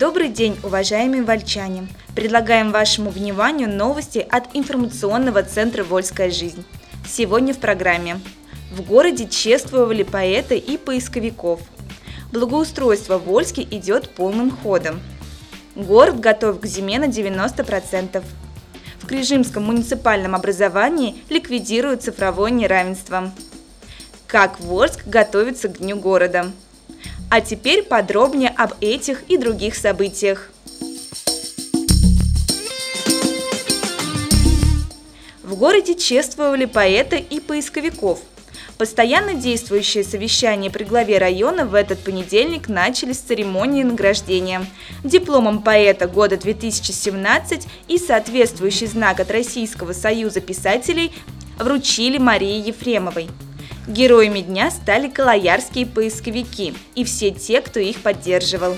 Добрый день, уважаемые вольчане! Предлагаем вашему вниманию новости от информационного центра «Вольская жизнь». Сегодня в программе. В городе чествовали поэта и поисковиков. Благоустройство в Вольске идет полным ходом. Город готов к зиме на 90%. В Крижимском муниципальном образовании ликвидируют цифровое неравенство. Как Вольск готовится к Дню города. А теперь подробнее об этих и других событиях. В городе чествовали поэта и поисковиков. Постоянно действующие совещания при главе района в этот понедельник начались с церемонии награждения. Дипломом поэта года 2017 и соответствующий знак от Российского союза писателей вручили Марии Ефремовой. Героями дня стали калаярские поисковики и все те, кто их поддерживал.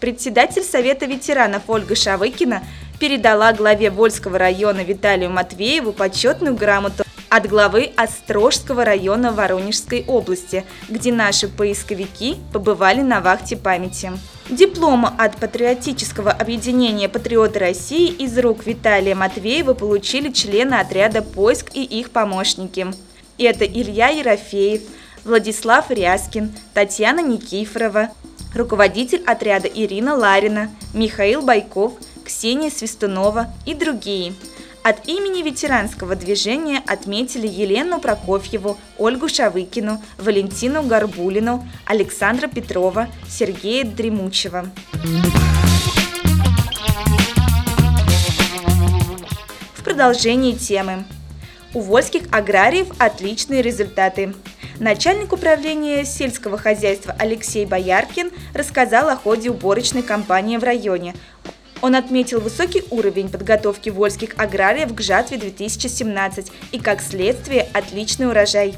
Председатель Совета ветеранов Ольга Шавыкина передала главе Вольского района Виталию Матвееву почетную грамоту от главы Острожского района Воронежской области, где наши поисковики побывали на вахте памяти. Диплом от патриотического объединения «Патриоты России» из рук Виталия Матвеева получили члены отряда «Поиск» и их помощники – это Илья Ерофеев, Владислав Ряскин, Татьяна Никифорова, руководитель отряда Ирина Ларина, Михаил Байков, Ксения Свистунова и другие. От имени ветеранского движения отметили Елену Прокофьеву, Ольгу Шавыкину, Валентину Горбулину, Александра Петрова, Сергея Дремучева. В продолжении темы. У вольских аграриев отличные результаты. Начальник управления сельского хозяйства Алексей Бояркин рассказал о ходе уборочной кампании в районе. Он отметил высокий уровень подготовки вольских аграриев к жатве 2017 и, как следствие, отличный урожай.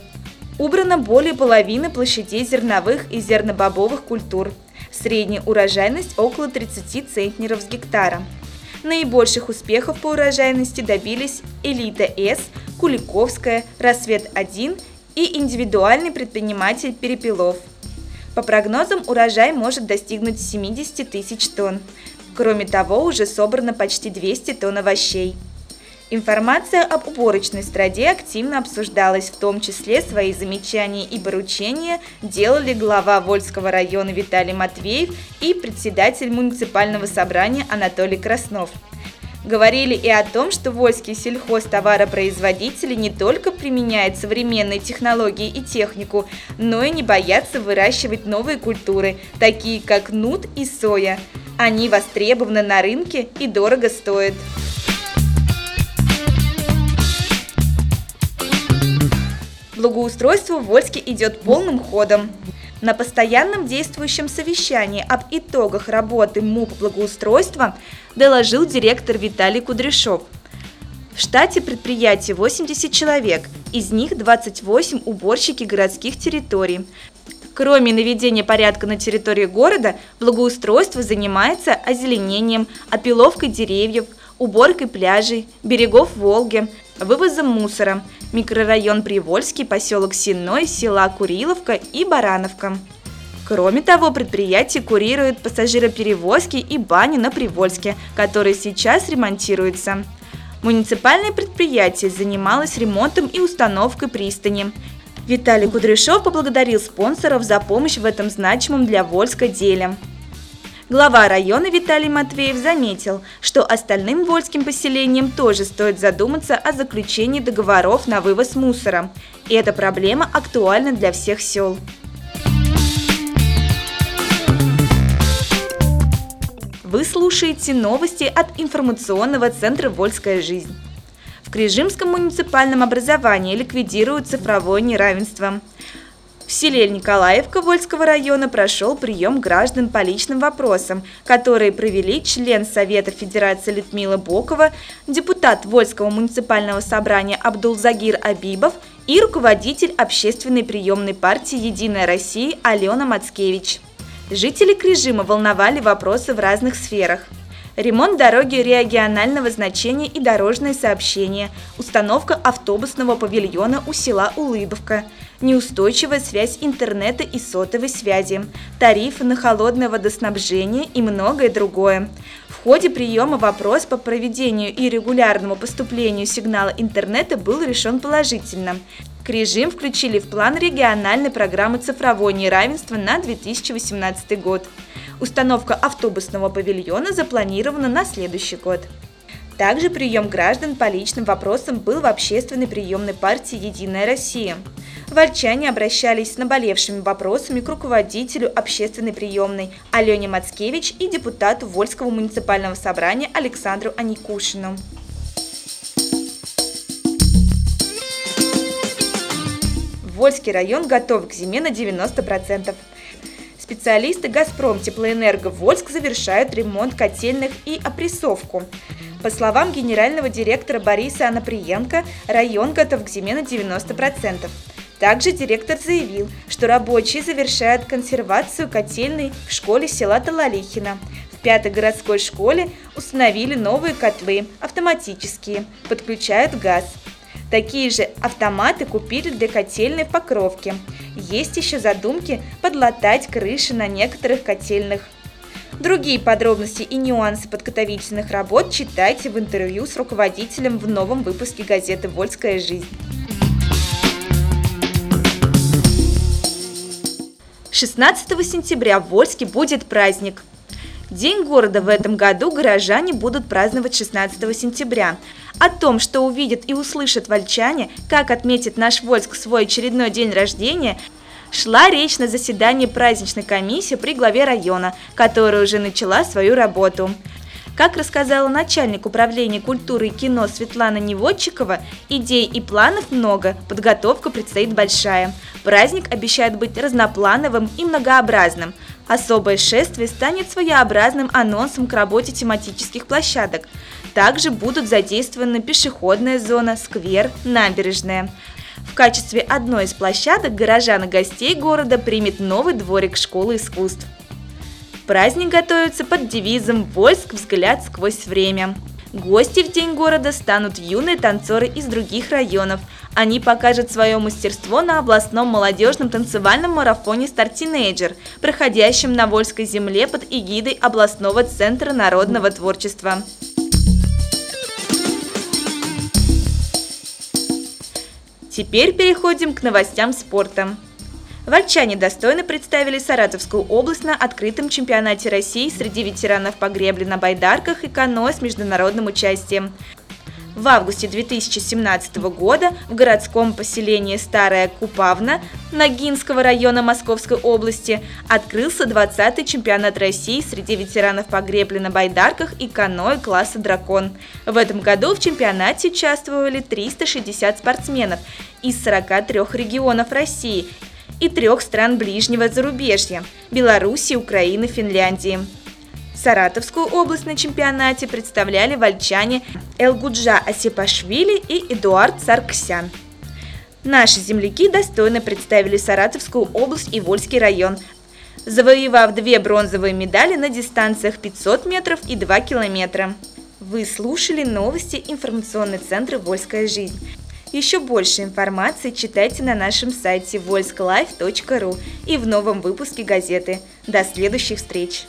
Убрано более половины площадей зерновых и зернобобовых культур. Средняя урожайность около 30 центнеров с гектара. Наибольших успехов по урожайности добились «Элита С», Куликовская, «Рассвет-1» и индивидуальный предприниматель Перепелов. По прогнозам, урожай может достигнуть 70 тысяч тонн. Кроме того, уже собрано почти 200 тонн овощей. Информация об уборочной страде активно обсуждалась, в том числе свои замечания и поручения делали глава Вольского района Виталий Матвеев и председатель муниципального собрания Анатолий Краснов – Говорили и о том, что вольские сельхозтоваропроизводители не только применяют современные технологии и технику, но и не боятся выращивать новые культуры, такие как нут и соя. Они востребованы на рынке и дорого стоят. Благоустройство в Вольске идет полным ходом. На постоянном действующем совещании об итогах работы МУП благоустройства доложил директор Виталий Кудряшов. В штате предприятия 80 человек, из них 28 уборщики городских территорий. Кроме наведения порядка на территории города, благоустройство занимается озеленением, опиловкой деревьев, уборкой пляжей, берегов Волги, вывозом мусора, микрорайон Привольский, поселок Сенной, села Куриловка и Барановка. Кроме того, предприятие курирует пассажироперевозки и бани на Привольске, которые сейчас ремонтируются. Муниципальное предприятие занималось ремонтом и установкой пристани. Виталий Кудряшов поблагодарил спонсоров за помощь в этом значимом для Вольска деле. Глава района Виталий Матвеев заметил, что остальным вольским поселениям тоже стоит задуматься о заключении договоров на вывоз мусора. И эта проблема актуальна для всех сел. Вы слушаете новости от информационного центра «Вольская жизнь». В Крижимском муниципальном образовании ликвидируют цифровое неравенство. В селе Николаевка Вольского района прошел прием граждан по личным вопросам, которые провели член Совета Федерации Людмила Бокова, депутат Вольского муниципального собрания Абдулзагир Абибов и руководитель общественной приемной партии «Единая Россия» Алена Мацкевич. Жители Крижима волновали вопросы в разных сферах – ремонт дороги регионального значения и дорожное сообщение, установка автобусного павильона у села Улыбовка, неустойчивая связь интернета и сотовой связи, тарифы на холодное водоснабжение и многое другое. В ходе приема вопрос по проведению и регулярному поступлению сигнала интернета был решен положительно. Режим включили в план региональной программы цифровое неравенство на 2018 год. Установка автобусного павильона запланирована на следующий год. Также прием граждан по личным вопросам был в общественной приемной партии «Единая Россия». Вольчане обращались с наболевшими вопросами к руководителю общественной приемной Алене Мацкевич и депутату Вольского муниципального собрания Александру Аникушину. Вольский район готов к зиме на 90%. Специалисты «Газпром Теплоэнерго» Вольск завершают ремонт котельных и опрессовку. По словам генерального директора Бориса Анаприенко, район готов к зиме на 90%. Также директор заявил, что рабочие завершают консервацию котельной в школе села Талалихина. В пятой городской школе установили новые котлы, автоматические, подключают газ. Такие же автоматы купили для котельной в Покровке. Есть еще задумки подлатать крыши на некоторых котельных. Другие подробности и нюансы подготовительных работ читайте в интервью с руководителем в новом выпуске газеты «Вольская жизнь». 16 сентября в Вольске будет праздник. День города в этом году горожане будут праздновать 16 сентября. О том, что увидят и услышат вольчане, как отметит наш Вольск свой очередной день рождения, шла речь на заседании праздничной комиссии при главе района, которая уже начала свою работу. Как рассказала начальник управления культуры и кино Светлана Неводчикова, идей и планов много, подготовка предстоит большая. Праздник обещает быть разноплановым и многообразным. Особое шествие станет своеобразным анонсом к работе тематических площадок. Также будут задействованы пешеходная зона, сквер, набережная. В качестве одной из площадок горожан и гостей города примет новый дворик школы искусств. Праздник готовится под девизом «Войск. Взгляд сквозь время». Гости в День города станут юные танцоры из других районов. Они покажут свое мастерство на областном молодежном танцевальном марафоне «Стартинейджер», проходящем на Вольской земле под эгидой областного центра народного творчества. Теперь переходим к новостям спорта. Вольчане достойно представили Саратовскую область на открытом чемпионате России среди ветеранов по гребле на байдарках и каноэ с международным участием. В августе 2017 года в городском поселении Старая Купавна Ногинского района Московской области открылся 20-й чемпионат России среди ветеранов по гребле на байдарках и каноэ класса «Дракон». В этом году в чемпионате участвовали 360 спортсменов из 43 регионов России и трех стран ближнего зарубежья – Беларуси, Украины, Финляндии. Саратовскую область на чемпионате представляли вольчане Элгуджа Асипашвили и Эдуард Сарксян. Наши земляки достойно представили Саратовскую область и Вольский район, завоевав две бронзовые медали на дистанциях 500 метров и 2 километра. Вы слушали новости информационный центр «Вольская жизнь». Еще больше информации читайте на нашем сайте volsklife.ru и в новом выпуске газеты. До следующих встреч!